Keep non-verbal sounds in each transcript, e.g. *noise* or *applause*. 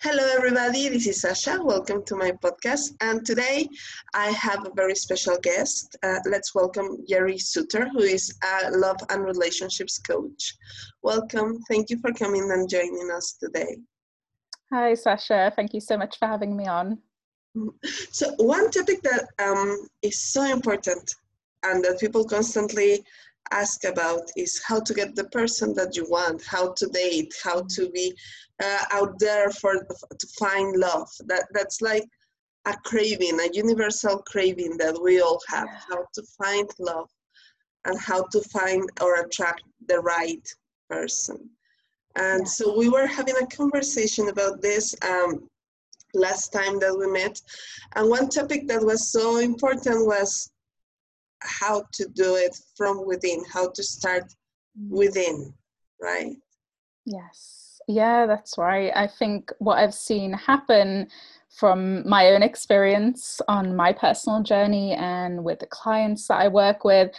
Hello, everybody. This is Sasha. Welcome to my podcast. And today I have a very special guest. Uh, let's welcome Jerry Suter, who is a love and relationships coach. Welcome. Thank you for coming and joining us today. Hi, Sasha. Thank you so much for having me on. So, one topic that um, is so important and that people constantly ask about is how to get the person that you want, how to date, how to be uh, out there for to find love. That that's like a craving, a universal craving that we all have. How to find love, and how to find or attract the right person. And yeah. so we were having a conversation about this um, last time that we met, and one topic that was so important was how to do it from within, how to start within, right? Yes. Yeah, that's right. I think what I've seen happen from my own experience on my personal journey and with the clients that I work with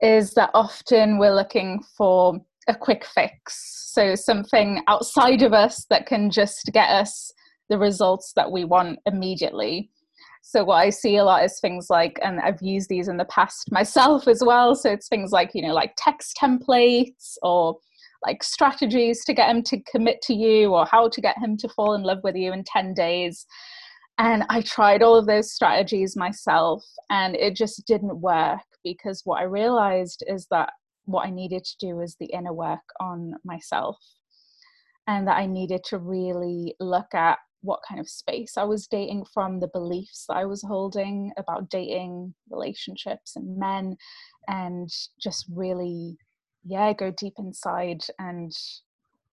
is that often we're looking for a quick fix. So, something outside of us that can just get us the results that we want immediately. So what I see a lot is things like, and I've used these in the past myself as well. So it's things like, you know, like text templates or like strategies to get him to commit to you or how to get him to fall in love with you in 10 days. And I tried all of those strategies myself and it just didn't work because what I realized is that what I needed to do was the inner work on myself and that I needed to really look at what kind of space I was dating from, the beliefs that I was holding about dating, relationships, and men, and just really, yeah, go deep inside and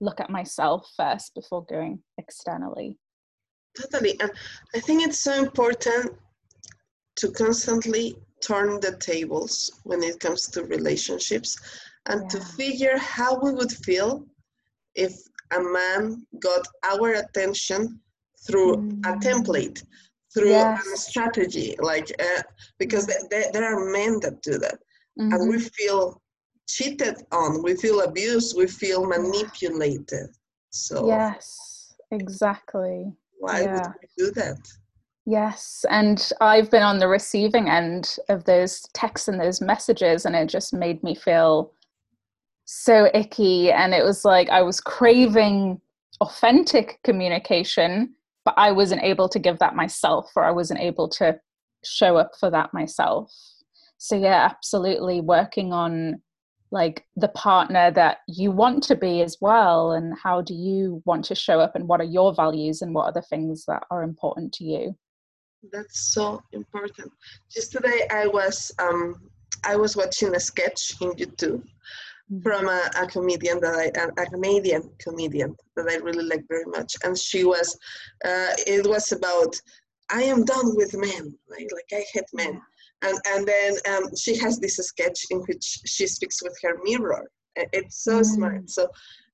look at myself first before going externally. Totally. And I think it's so important to constantly turn the tables when it comes to relationships and yeah. to figure how we would feel if a man got our attention through mm. a template through yes. a strategy like uh, because there are men that do that mm-hmm. and we feel cheated on we feel abused we feel manipulated so yes exactly why yeah. would we do that yes and i've been on the receiving end of those texts and those messages and it just made me feel so icky and it was like i was craving authentic communication but I wasn't able to give that myself or I wasn't able to show up for that myself. So yeah, absolutely working on like the partner that you want to be as well and how do you want to show up and what are your values and what are the things that are important to you that's so important just today i was um i was watching a sketch in youtube from a, a, comedian that I, a, a, Canadian comedian that I really like very much, and she was, uh, it was about, I am done with men, right? Like I hate men, and and then um, she has this sketch in which she speaks with her mirror. It's so mm. smart. So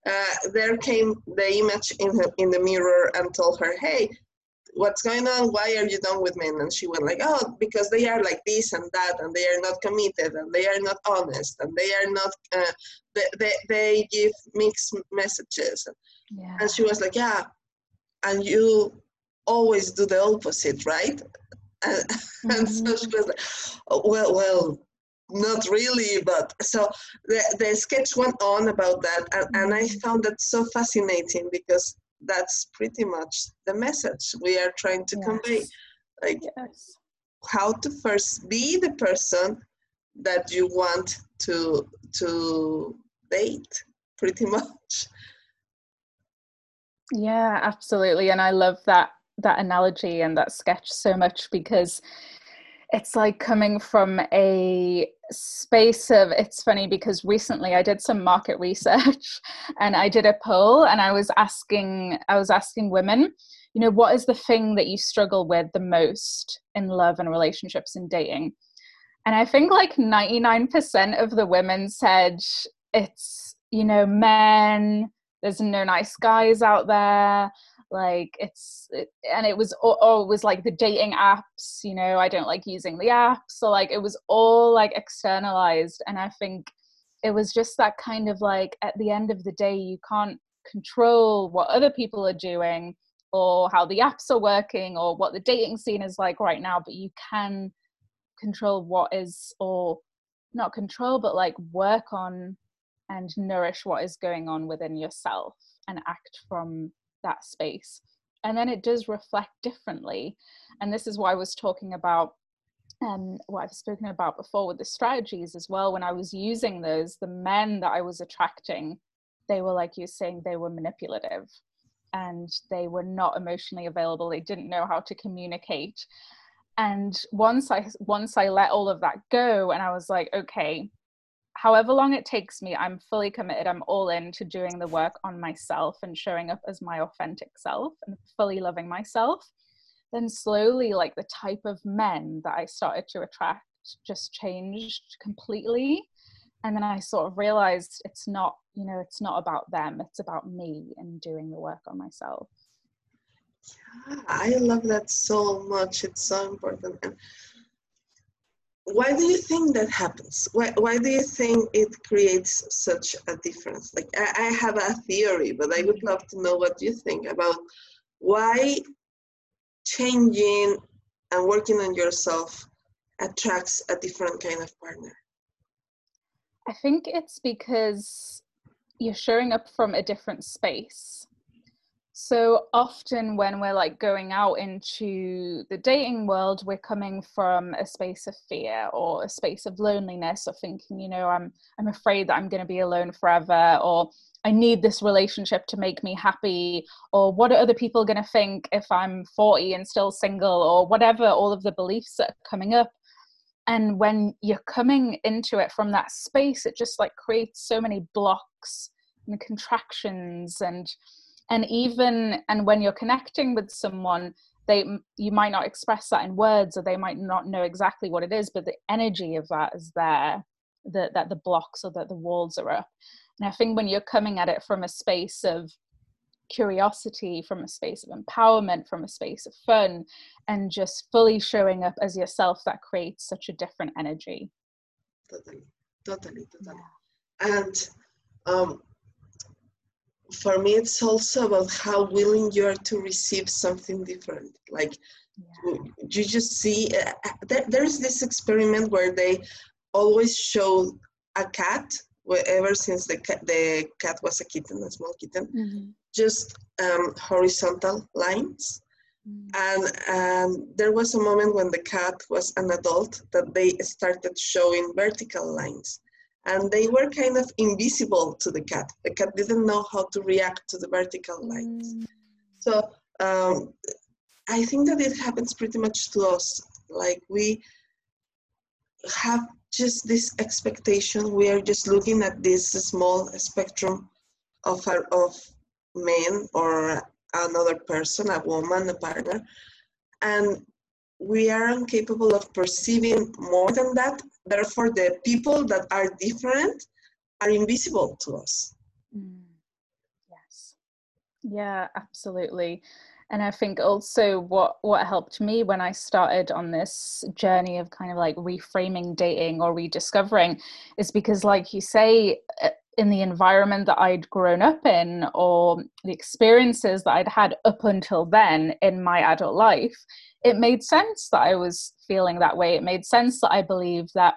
uh, there came the image in her, in the mirror and told her, hey, what's going on? Why are you done with men? And she went like, oh, because they are like this and that, and they are not committed, and they are not honest, and they are not, uh, they, they, they give mixed messages. Yeah. And she was like, yeah, and you always do the opposite, right? *laughs* And, mm-hmm. and so she was like, oh, well, well, not really, but so the, the sketch went on about that, and, and I mm-hmm. found that so fascinating because that's pretty much the message we are trying to yes. convey like yes. how to first be the person that you want to to date pretty *laughs* much yeah absolutely and i love that that analogy and that sketch so much because it's like coming from a space of it's funny because recently i did some market research *laughs* and i did a poll and i was asking i was asking women you know what is the thing that you struggle with the most in love and relationships and dating? And i think like 99% of the women said it's you know men there's no nice guys out there like it's it, and it was oh, was like the dating apps you know i don't like using the apps so like it was all like externalized and i think it was just that kind of like at the end of the day you can't control what other people are doing or how the apps are working or what the dating scene is like right now but you can control what is or not control but like work on and nourish what is going on within yourself and act from that space and then it does reflect differently and this is why i was talking about um, what I've spoken about before with the strategies as well. When I was using those, the men that I was attracting, they were like you're saying, they were manipulative and they were not emotionally available. They didn't know how to communicate. And once I once I let all of that go, and I was like, okay, however long it takes me, I'm fully committed. I'm all in to doing the work on myself and showing up as my authentic self and fully loving myself. Then slowly like the type of men that i started to attract just changed completely. And then i sort of realized it's not you know it's not about them it's about me and doing the work on myself. Yeah, i love that so much. It's so important. And why do you think that happens why, why do you think it creates such a difference like I, I have a theory but i would love to know what you think about why changing and working on yourself attracts a different kind of partner? I think it's because you're showing up from a different space. So often when we're like going out into the dating world, we're coming from a space of fear or a space of loneliness or thinking, you know, I'm I'm afraid that I'm going to be alone forever or I need this relationship to make me happy, or what are other people going to think if I'm 40 and still single, or whatever, all of the beliefs that are coming up. And when you're coming into it from that space, it just like creates so many blocks and contractions and and even and when you're connecting with someone they you might not express that in words or they might not know exactly what it is but the energy of that is there that that the blocks or that the walls are up and I think when you're coming at it from a space of curiosity, from a space of empowerment, from a space of fun, and just fully showing up as yourself, that creates such a different energy. Totally, totally, totally. And um, for me, it's also about how willing you are to receive something different. Like, yeah. you just see, uh, uh there, there's this experiment where they always show a cat ever since the cat, the cat was a kitten, a small kitten, mm-hmm. just um, horizontal lines. Mm-hmm. And um, there was a moment when the cat was an adult that they started showing vertical lines. And they were kind of invisible to the cat. The cat didn't know how to react to the vertical lines. Mm-hmm. So um, I think that it happens pretty much to us. Like we have just this expectation. We are just looking at this small spectrum of, our, of men or another person, a woman, a partner, and we are incapable of perceiving more than that. Therefore, the people that are different are invisible to us. Mm. Yes. Yeah, absolutely and i think also what what helped me when i started on this journey of kind of like reframing dating or rediscovering is because like you say uh, in the environment that i'd grown up in or the experiences that i'd had up until then in my adult life it made sense that i was feeling that way. It made sense that i believed that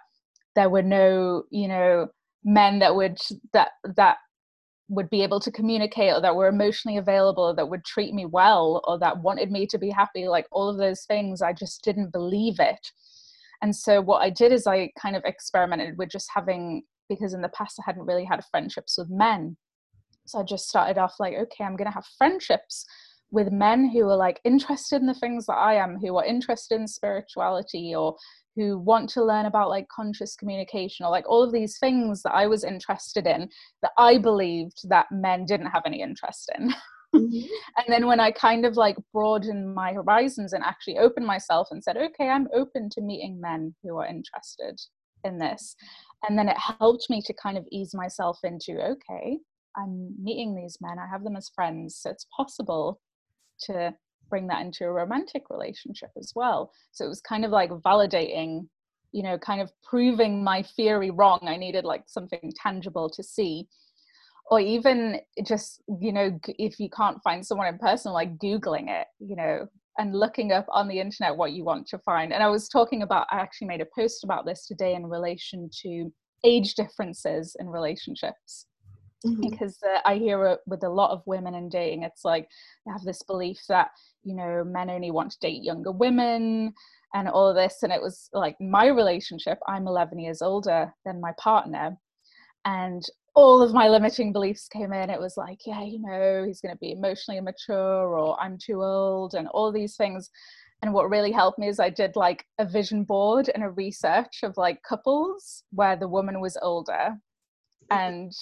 there were no you know men that would that that would be able to communicate or that were emotionally available that would treat me well or that wanted me to be happy like all of those things. I just didn't believe it. And so what i did is i kind of experimented with just having because in the past i hadn't really had friendships with men so i just started off like okay i'm going to have friendships with men who are like interested in the things that i am who are interested in spirituality or who want to learn about like conscious communication or like all of these things that I was interested in that I believed that men didn't have any interest in. *laughs* Mm-hmm. and then when I kind of like broadened my horizons and actually opened myself and said, okay, I'm open to meeting men who are interested in this. And then it helped me to kind of ease myself into, okay, I'm meeting these men, I have them as friends. So it's possible to bring that into a romantic relationship as well. So it was kind of like validating, you know, kind of proving my theory wrong. I needed like something tangible to see. or even just you know if you can't find someone in person like googling it you know and looking up on the internet what you want to find. And i was talking about i actually made a post about this today in relation to age differences in relationships. Mm-hmm. because uh, i hear it with a lot of women in dating it's like they have this belief that you know men only want to date younger women and all of this. And it was like my relationship i'm 11 years older than my partner. And all of my limiting beliefs came in. It was like, yeah, you know, he's going to be emotionally immature or I'm too old and all these things. And what really helped me is I did like a vision board and a research of like couples where the woman was older and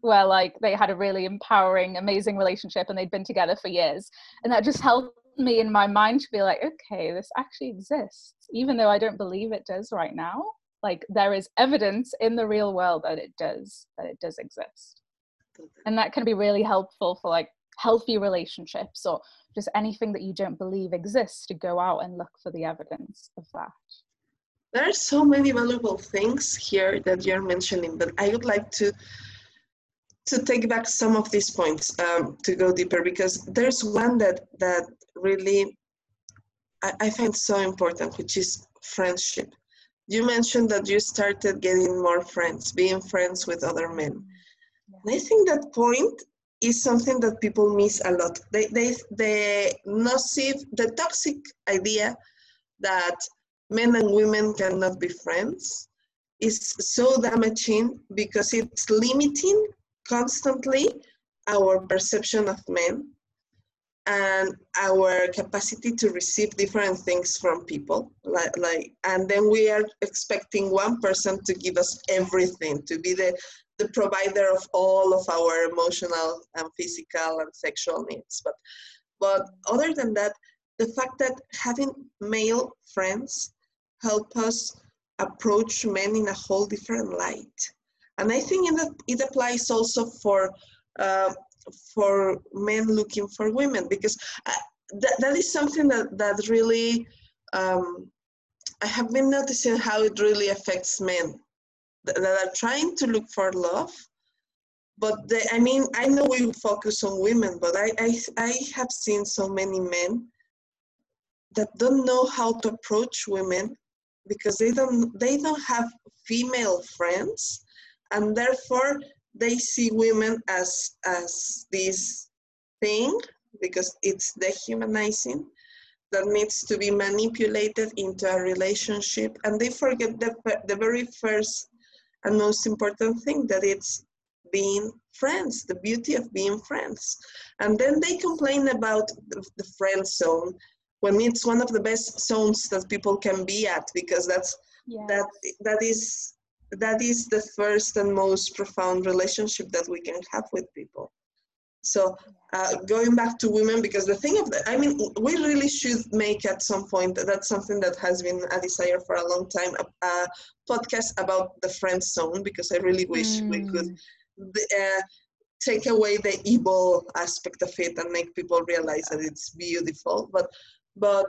where like they had a really empowering, amazing relationship and they'd been together for years. And that just helped me in my mind to be like, okay, this actually exists, even though I don't believe it does right now like there is evidence in the real world that it does that it does exist. And that can be really helpful for like healthy relationships or just anything that you don't believe exists to go out and look for the evidence of that. There are so many valuable things here that you're mentioning but i would like to to take back some of these points um, to go deeper because there's one that that really I, I find so important which is friendship you mentioned that you started getting more friends, being friends with other men. And I think that point is something that people miss a lot. They, they, the nocive, the toxic idea that men and women cannot be friends is so damaging because it's limiting constantly our perception of men and our capacity to receive different things from people. Like, like and then we are expecting one person to give us everything to be the the provider of all of our emotional and physical and sexual needs. But but other than that the fact that having male friends help us approach men in a whole different light. And i think it, it applies also for uh, for men looking for women because I, that, that is something that, that really um, I have been noticing how it really affects men that, that are trying to look for love but they, I mean I know we focus on women but I, I, I have seen so many men that don't know how to approach women because they don't they don't have female friends and therefore they see women as as this thing because it's dehumanizing that needs to be manipulated into a relationship and they forget the, the very first and most important thing that it's being friends the beauty of being friends and then they complain about the, the friend zone when it's one of the best zones that people can be at because that's yes. that that is that is the first and most profound relationship that we can have with people so uh, going back to women because the thing of the i mean we really should make at some point that's something that has been a desire for a long time a, a podcast about the friend zone because i really wish mm. we could uh, take away the evil aspect of it and make people realize that it's beautiful but but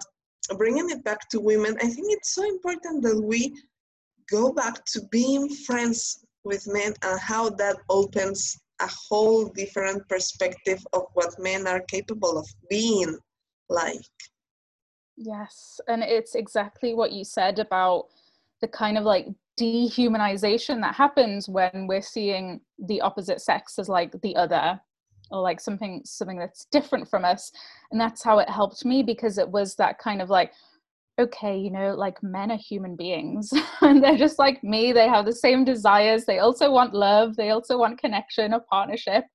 bringing it back to women i think it's so important that we go back to being friends with men and how that opens a whole different perspective of what men are capable of being like. Yes, and it's exactly what you said about the kind of like dehumanization that happens when we're seeing the opposite sex as like the other or like something something that's different from us and that's how it helped me because it was that kind of like okay, you know, like men are human beings *laughs* and they're just like me. They have the same desires. They also want love. They also want connection or partnership.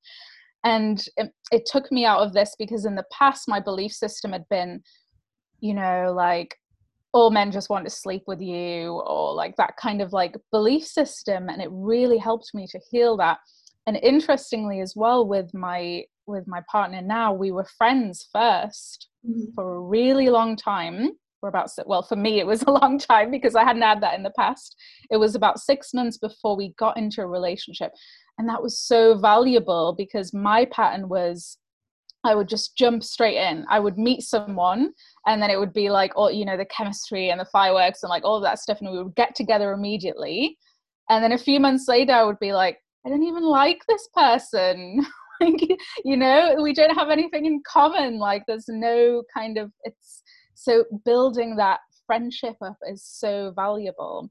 And it, it took me out of this because in the past, my belief system had been, you know, like all men just want to sleep with you or like that kind of like belief system. And it really helped me to heal that. And interestingly, as well, with my with my partner now, we were friends 1st mm-hmm. for a really long time about well for me it was *laughs* a long time because i hadn't had that in the past it was about six months before we got into a relationship and that was so valuable because my pattern was i would just jump straight in i would meet someone and then it would be like all you know the chemistry and the fireworks and like all that stuff and we would get together immediately and then a few months later i would be like I don't even like this person. *laughs* like, you know, we don't have anything in common. Like, there's no kind of, it's so building that friendship up is so valuable.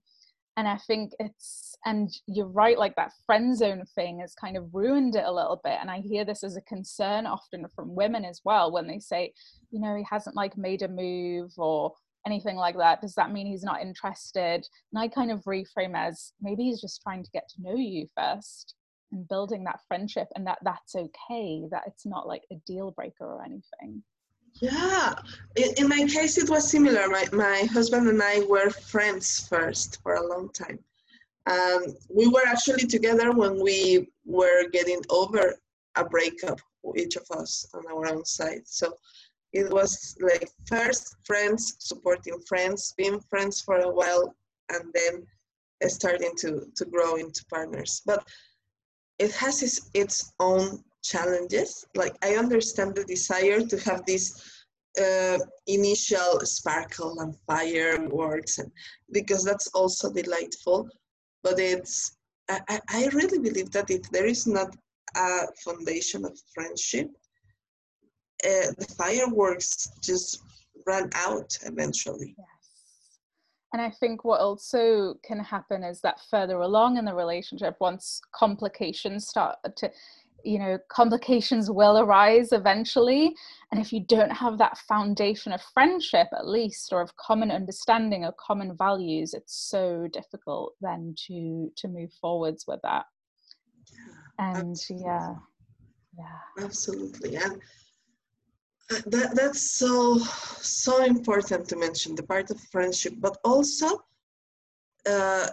And I think it's, and you're right, like that friend zone thing has kind of ruined it a little bit. And I hear this as a concern often from women as well when they say, you know, he hasn't like made a move or anything like that does that mean he's not interested and i kind of reframe as maybe he's just trying to get to know you first and building that friendship and that that's okay that it's not like a deal breaker or anything yeah. In, in my case it was similar. My, my husband and i were friends first for a long time. Um, we were actually together when we were getting over a breakup each of us on our own side. So it was like first friends supporting friends being friends for a while and then starting to to grow into partners. But it has its, its own challenges like i understand the desire to have this uh, initial sparkle and fireworks and because that's also delightful but it's I, I really believe that if there is not a foundation of friendship uh, the fireworks just run out eventually. And I think what also can happen is that further along in the relationship, once complications start to, you know, complications will arise eventually. And if you don't have that foundation of friendship, at least, or of common understanding or common values, it's so difficult then to to move forwards with that. And absolutely. yeah, yeah, absolutely. And that that's so so important to mention the part of friendship but also uh,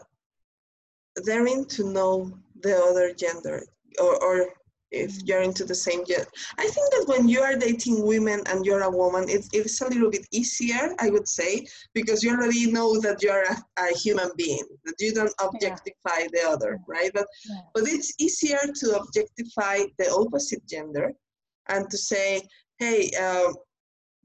daring to know the other gender or, or if you're into the same gender i think that when you are dating women and you're a woman it's, it's a little bit easier i would say because you already know that you're a, a human being that you don't objectify yeah. the other right but yeah. but it's easier to objectify the opposite gender and to say hey, uh,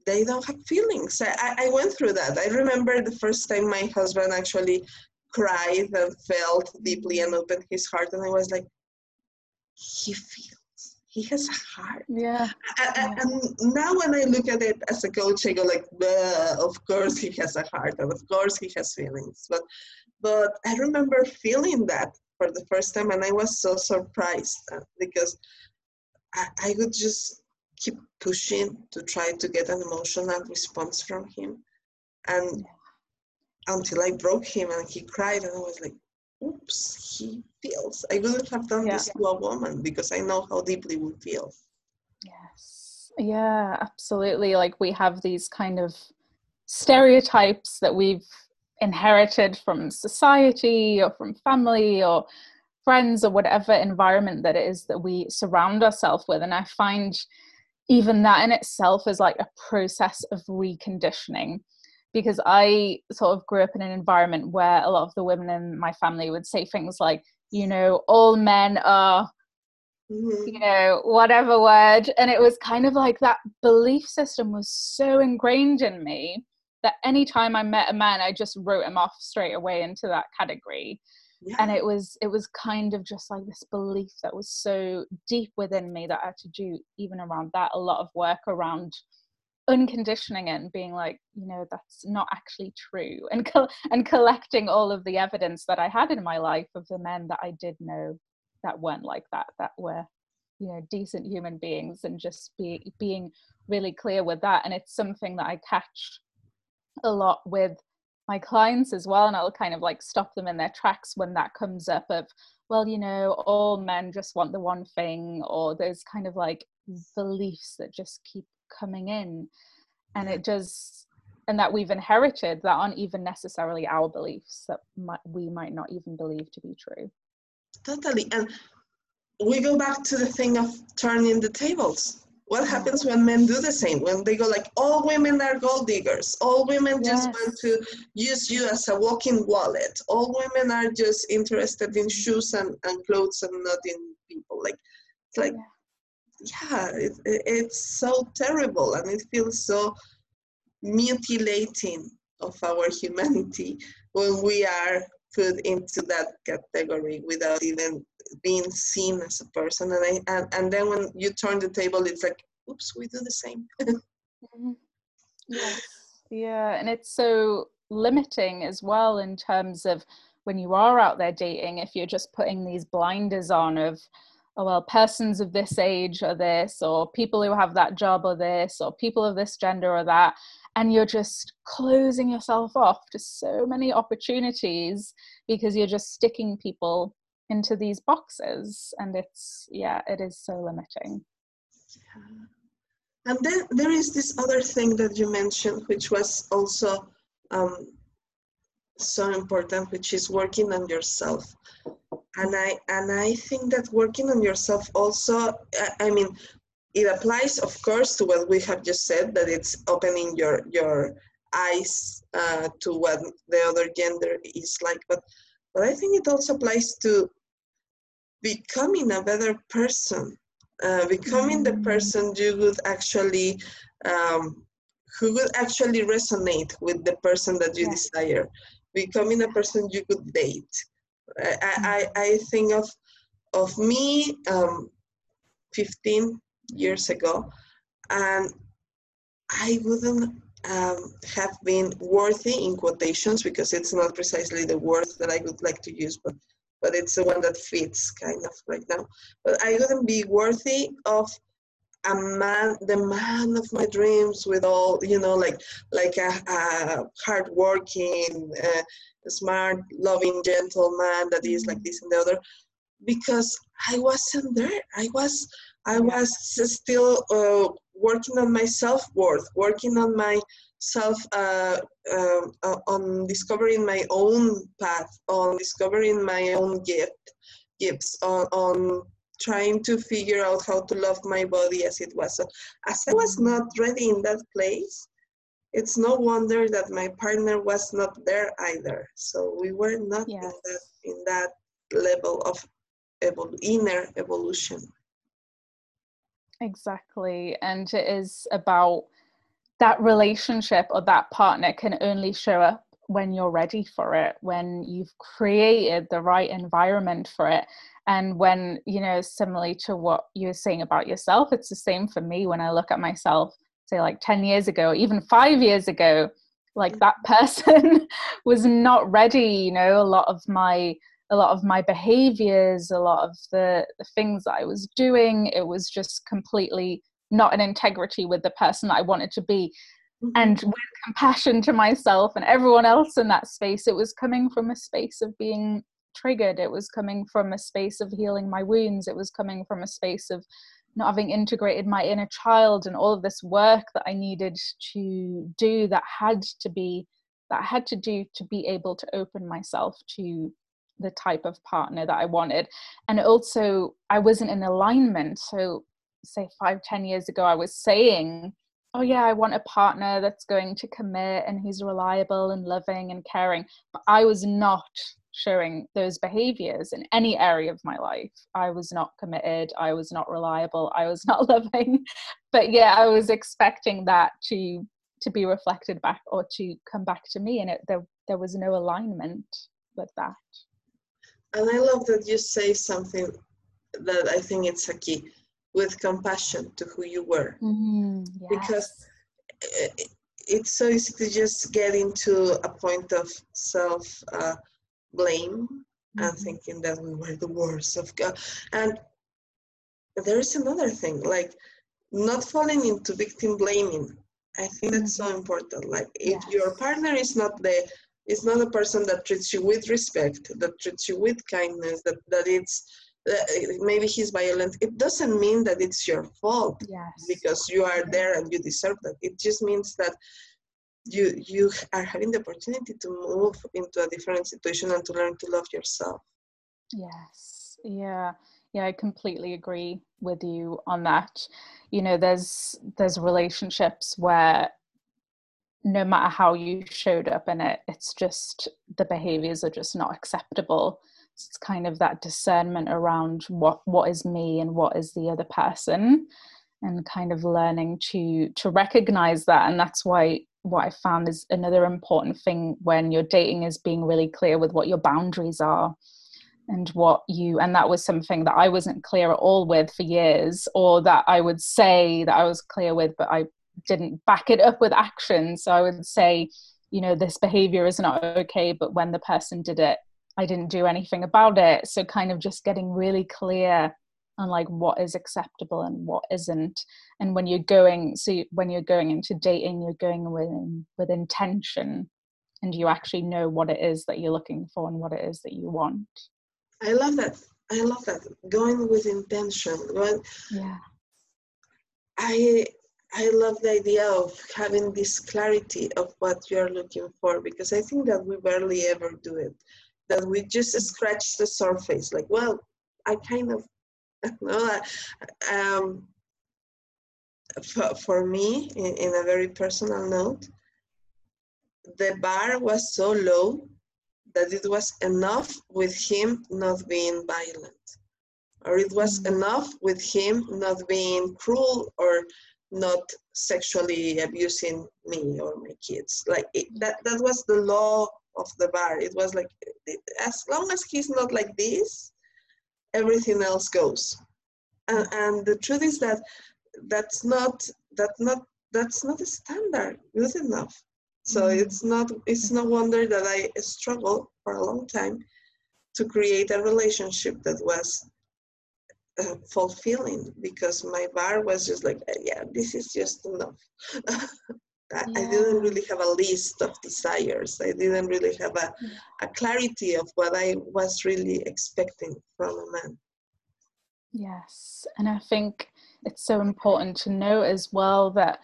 they don't have feelings. I, I went through that. I remember the first time my husband actually cried and felt deeply and opened his heart, and I was like, he feels. He has a heart. Yeah. And, and now when I look at it as a coach, I go like, of course he has a heart, and of course he has feelings. But, but I remember feeling that for the first time, and I was so surprised because I, I would just keep pushing to try to get an emotional response from him. And until I broke him and he cried, and I was like, oops, he feels. I wouldn't have done yeah. this to a woman because I know how deeply we feel. Yes. Yeah, absolutely. Like we have these kind of stereotypes that we've inherited from society or from family or friends or whatever environment that it is that we surround ourselves with. And I find even that in itself is like a process of reconditioning because I sort of grew up in an environment where a lot of the women in my family would say things like, you know, all men are, mm-hmm. you know, whatever word. And it was kind of like that belief system was so ingrained in me that anytime I met a man, I just wrote him off straight away into that category yeah. and it was it was kind of just like this belief that was so deep within me that i had to do even around that a lot of work around unconditioning it and being like you know that's not actually true and co- and collecting all of the evidence that i had in my life of the men that i did know that weren't like that that were you know decent human beings and just be being really clear with that. And it's something that i catch a lot with my clients as well and i'll kind of like stop them in their tracks when that comes up of well you know all men just want the one thing or those kind of like beliefs that just keep coming in and it does and that we've inherited that aren't even necessarily our beliefs that might, we might not even believe to be true. Totally and we go back to the thing of turning the tables. What happens when men do the same? When they go like all women are gold diggers. All women yes. just want to use you as a walking wallet. All women are just interested in shoes and, and clothes and not in people. Like it's like yeah it, it, it's so terrible and it feels so mutilating of our humanity when we are put into that category without even being seen as a person. And I and, and then when you turn the table it's like oops we do the same. *laughs* Mm-hmm. yes. Yeah and it's so limiting as well in terms of when you are out there dating if you're just putting these blinders on of oh well persons of this age are this or people who have that job are this or people of this gender are that and you're just closing yourself off to so many opportunities because you're just sticking people into these boxes and it's yeah it is so limiting. And then there is this other thing that you mentioned which was also um, so important which is working on yourself and i and i think that working on yourself also i mean it applies, of course, to what we have just said, that it's opening your your eyes uh, to what the other gender is like. But but I think it also applies to becoming a better person, uh, becoming the mm. person you would actually um, who would actually resonate with the person that you yeah. desire, becoming a person you could date. I, I. I think of of me um, 15 years ago, and I wouldn't um, have been worthy in quotations because it's not precisely the word that I would like to use, but but it's the one that fits kind of right now. But I wouldn't be worthy of a man, the man of my dreams, with all you know, like like a, a hardworking, uh, smart, loving, gentle man that is like mm-hmm. this and the other, because I wasn't there. I was I was still uh, working on my self worth, working on my self, uh, um, uh, on discovering my own path, on discovering my own gift, gifts, on, on trying to figure out how to love my body as it was. So, as I was not ready in that place, it's no wonder that my partner was not there either. So we were not yes. in that in that level of evol- inner evolution. Exactly. And it is about that relationship or that partner can only show up when you're ready for it, when you've created the right environment for it. And when, you know, similarly to what you were saying about yourself, it's the same for me when I look at myself, say like 10 years ago, even five years ago, like mm. that *laughs* person was not ready, you know, a lot of my a lot of my behaviors, a lot of the, the things that I was doing. It was just completely not in integrity with the person I wanted to be. Mm-hmm. And with compassion to myself and everyone else in that space, it was coming from a space of being triggered. It was coming from a space of healing my wounds. It was coming from a space of not having integrated my inner child and all of this work that I needed to do that had to be that I had to do to be able to open myself to the type of partner that I wanted. And also, I wasn't in alignment. So, say five, ten years ago, I was saying, Oh, yeah, I want a partner that's going to commit and who's reliable and loving and caring. But I was not showing those behaviors in any area of my life. I was not committed. I was not reliable. I was *laughs* not loving. But yeah, I was expecting that to to be reflected back or to come back to me and it there there was no alignment with that and I love that you say something that I think it's a key with compassion to who you were. Mm-hmm. Yes. Because it's so easy to just get into a point of self uh, blame mm-hmm. and thinking that we were the worst of God. And there is another thing, like not falling into victim blaming. I think that's mm-hmm. so important. Like if yes. your partner is not the is not a person that treats you with respect, that treats you with kindness, that, that it's Uh, maybe he's violent. It doesn't mean that it's your fault yes. because you are there and you deserve that. It just means that you you are having the opportunity to move into a different situation and to learn to love yourself. Yes. Yeah. Yeah, I completely agree with you on that. You know, there's there's relationships where no matter how you showed up in it it's just the behaviors are just not acceptable it's kind of that discernment around what what is me and what is the other person and kind of learning to to recognize that. And that's why what I found is another important thing when you're dating is being really clear with what your boundaries are and what you and that was something that I wasn't clear at all with for years or that I would say that I was clear with but I didn't back it up with action. So I would say you know this behavior is not okay but when the person did it I didn't do anything about it. So kind of just getting really clear on like what is acceptable and what isn't. And when you're going so when you're going into dating you're going with with intention and you actually know what it is that you're looking for and what it is that you want. I love that. I love that. Going with intention. Going, yeah. I i love the idea of having this clarity of what you're looking for because i think that we barely ever do it that we just scratch the surface like well i kind of *laughs* no, um, for, for me, in, in a very personal note, the bar was so low that it was enough with him not being violent, or it was mm-hmm. enough with him not being cruel or not sexually abusing me or my kids. Like it, that, that was the law of the bar. It was like, as long as he's not like this, everything else goes. And, and the truth is that that's not that not that's not a standard good enough. So mm-hmm. it's not it's no wonder that I struggled for a long time to create a relationship that was uh, fulfilling because my bar was just like yeah this is just enough *laughs* I, yeah. I, didn't really have a list of desires i didn't really have a, mm. a clarity of what i was really expecting from a man Yes. And I think it's so important to know as well that,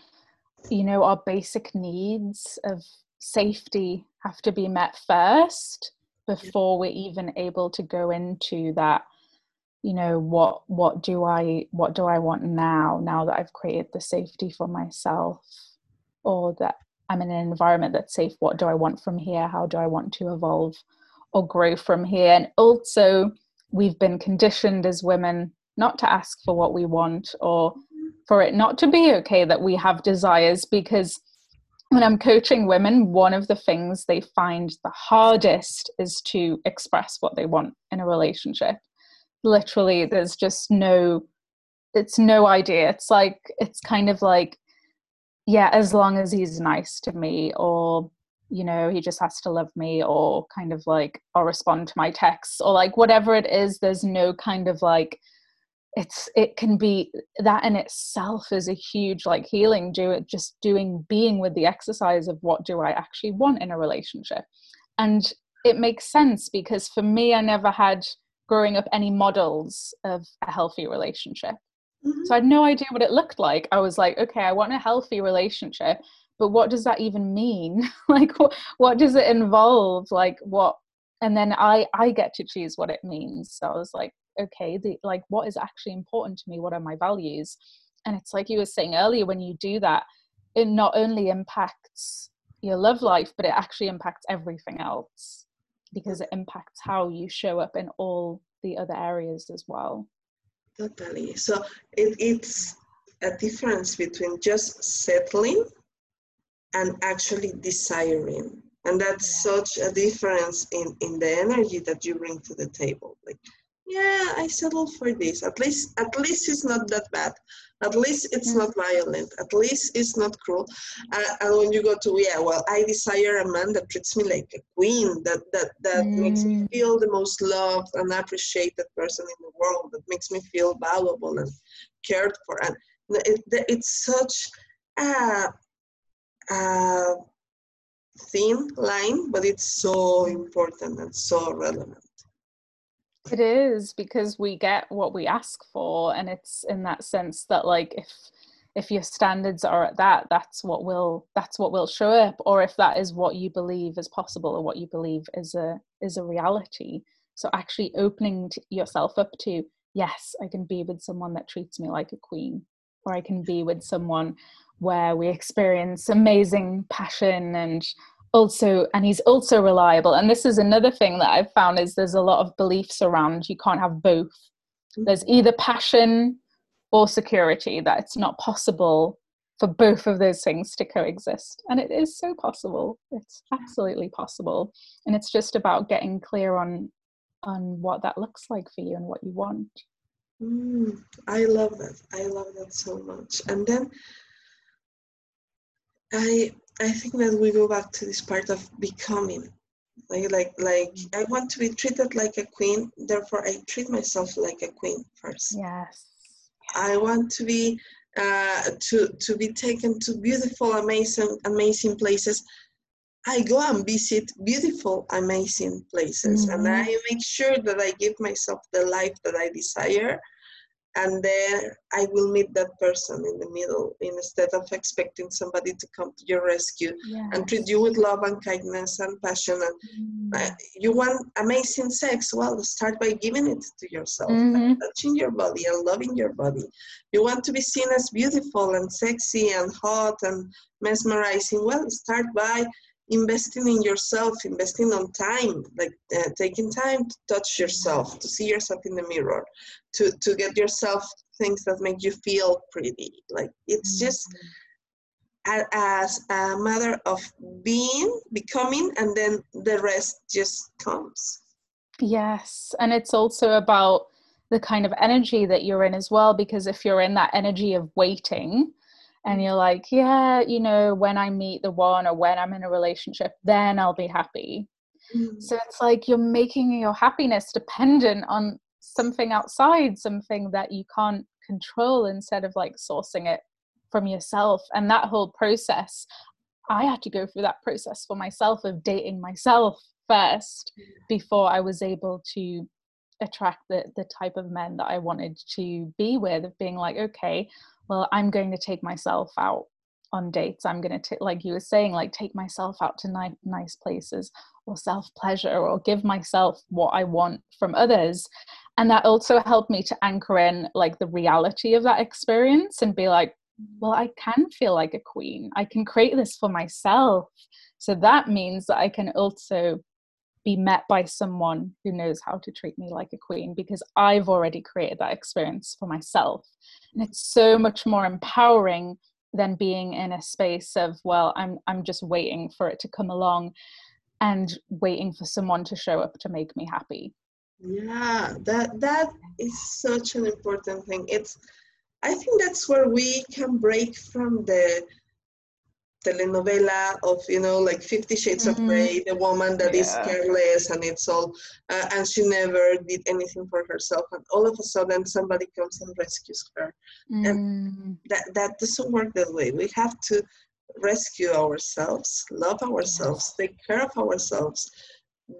you know, our basic needs of safety have to be met first before we're even able to go into that you know what what do i what do i want now now that i've created the safety for myself or that i'm in an environment that's safe what do i want from here how do i want to evolve or grow from here and also we've been conditioned as women not to ask for what we want or for it not to be okay that we have desires because when I'm coaching women, one of the things they find the hardest is to express what they want in a relationship. Literally, there's just no, it's no idea. It's like, it's kind of like, yeah, as long as he's nice to me, or, you know, he just has to love me, or kind of like, I'll respond to my texts, or like whatever it is, there's no kind of like, it's it can be that in itself is a huge like healing do it just doing being with the exercise of what do i actually want in a relationship. And it makes sense because for me i never had growing up any models of a healthy relationship mm-hmm. so i had no idea what it looked like. I was like okay i want a healthy relationship but what does that even mean? *laughs* Like what, what does it involve? Like what? And then i i get to choose what it means. So i was like okay the like what is actually important to me? What are my values? And it's like you were saying earlier when you do that it not only impacts your love life but it actually impacts everything else because it impacts how you show up in all the other areas as well totally. So it, it's a difference between just settling and actually desiring. And that's yeah. such a difference in in the energy that you bring to the table. Like yeah i settle for this. At least at least it's not that bad. At least it's not violent. At least it's not cruel. Uh, and when you go to yeah well i desire a man that treats me like a queen that that that mm. makes me mm. feel the most loved and appreciated person in the world that makes me feel valuable and cared for. And it, it's such a, a thin line but it's so important and so relevant it is because we get what we ask for, and it's in that sense that like if if your standards are at that, that's what will that's what will show up, or if that is what you believe is possible or what you believe is a is a reality. So actually opening yourself up to yes, I can be with someone that treats me like a queen, or I can be with someone where we experience amazing passion and also and he's also reliable and this is another thing that i've found is there's a lot of beliefs around you can't have both mm-hmm. there's either passion or security that it's not possible for both of those things to coexist. And it is so possible. It's absolutely possible. And it's just about getting clear on on what that looks like for you and what you want. Mm, I love that. I love that so much. And then I I think that we go back to this part of becoming. Like like like. I want to be treated like a queen, therefore I treat myself like a queen first. Yes. I want to be uh, to to be taken to beautiful, amazing, amazing places. I go and visit beautiful, amazing places, mm-hmm. and I make sure that I give myself the life that I desire and there I will meet that person in the middle instead of expecting somebody to come to your rescue yes. and treat you with love and kindness and passion. And mm. uh, you want amazing sex? Well, start by giving it to yourself, mm-hmm. touching your body and loving your body. You want to be seen as beautiful and sexy and hot and mesmerizing? Well, start by investing in yourself, investing on time, like uh, taking time to touch yourself, to see yourself in the mirror, to, to get yourself things that make you feel pretty. Like it's mm-hmm. just a, as a matter of being, becoming, and then the rest just comes. Yes. And it's also about the kind of energy that you're in as well, because if you're in that energy of waiting, and you're like, yeah, you know, when I meet the one or when I'm in a relationship, then I'll be happy. Mm. So it's like you're making your happiness dependent on something outside, something that you can't control instead of like sourcing it from yourself. And that whole process, I had to go through that process for myself of dating myself first before I was able to attract the the type of men that I wanted to be with of being like okay well i'm going to take myself out on dates. I'm going to take like you were saying like take myself out to ni- nice places or self pleasure or give myself what i want from others. And that also helped me to anchor in like the reality of that experience and be like well i can feel like a queen. I can create this for myself. So that means that i can also be met by someone who knows how to treat me like a queen because I've already created that experience for myself. And it's so much more empowering than being in a space of, well, I'm I'm just waiting for it to come along and waiting for someone to show up to make me happy. Yeah, that that is such an important thing. It's I think that's where we can break from the telenovela of you know like 50 shades mm-hmm. of Grey the woman that yeah. is careless and it's all uh, and she never did anything for herself and all of a sudden somebody comes and rescues her mm. and that that doesn't work that way we have to rescue ourselves love ourselves take care of ourselves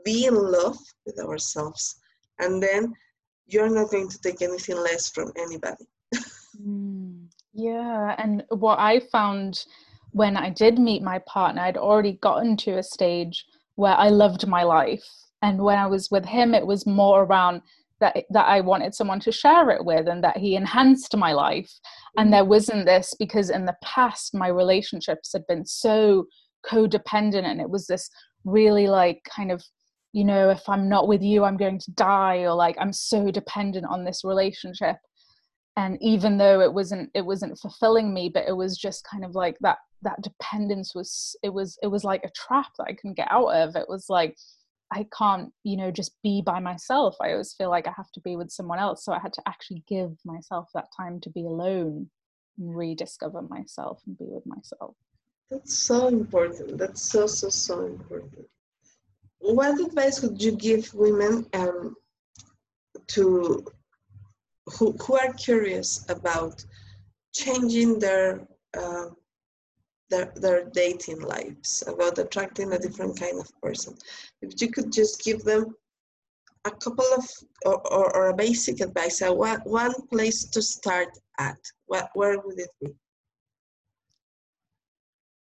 be in love with ourselves and then you're not going to take anything less from anybody *laughs* mm. yeah and what i found when I did meet my partner, I'd already gotten to a stage where I loved my life. And when I was with him, it was more around that that I wanted someone to share it with and that he enhanced my life. And mm-hmm. there wasn't this because in the past my relationships had been so codependent and it was this really like kind of you know if i'm not with you i'm going to die or like i'm so dependent on this relationship and even though it wasn't it wasn't fulfilling me but it was just kind of like that that dependence was it was it was like a trap that i couldn't get out of. It was like i can't you know just be by myself. I always feel like i have to be with someone else. So i had to actually give myself that time to be alone and rediscover myself and be with myself. That's so important. That's so so so important. What advice would you give women um, to who, who are curious about changing their uh, their, their dating lives, about attracting a different kind of person. If you could just give them a couple of, or, or, or a basic advice, uh, one, one place to start at, what, where would it be?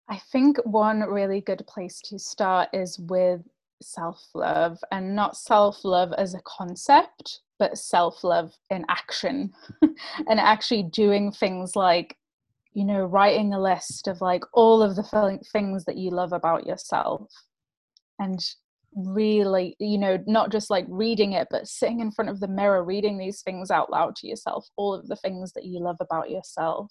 I think one really good place to start is with self love and not self love as a concept, but self love in action *laughs* and actually doing things like you know writing a list of like all of the things that you love about yourself and really you know not just like reading it but sitting in front of the mirror reading these things out loud to yourself all of the things that you love about yourself.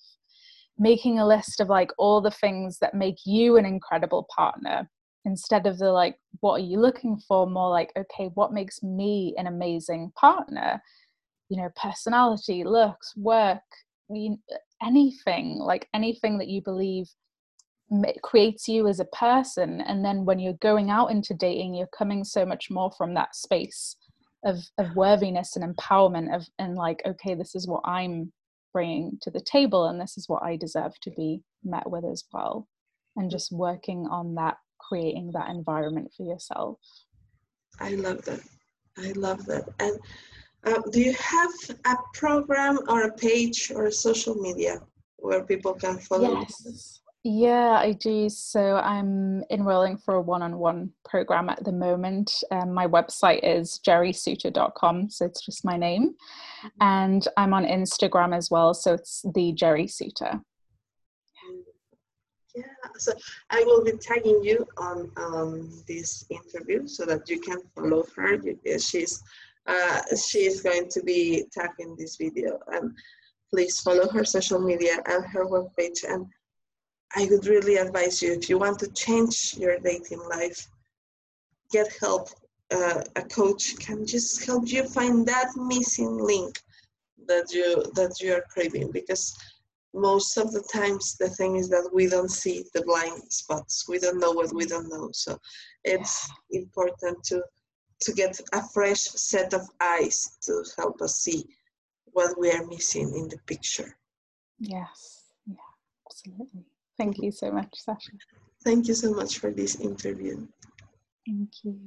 Making a list of like all the things that make you an incredible partner instead of the like what are you looking for? More like okay what makes me an amazing partner? You know personality looks work anything like anything that you believe creates you as a person. And then when you're going out into dating you're coming so much more from that space of of worthiness and empowerment of and like okay this is what i'm bringing to the table and this is what i deserve to be met with as well. And mm. just working on that creating that environment for yourself i love that i love that and uh, do you have a program or a page or a social media where people can follow yes yeah, I do. So I'm enrolling for a one on one program at the moment. Um, my website is jerrysuter.com. So it's just my name. Mm-hmm. And I'm on Instagram as well. So it's the Jerry Suter. Yeah, so I will be tagging you on um, this interview so that you can follow her she's uh, she's going to be tagging this video. And please follow her social media and her webpage and I would really advise you if you want to change your dating life, get help. Uh, a coach can just help you find that missing link that you that you are craving because most of the times the thing is that we don't see the blind spots we don't know what we don't know so it's important to to get a fresh set of eyes to help us see what we are missing in the picture yes yeah absolutely Thank you so much, Sasha. Thank you so much for this interview. Thank you.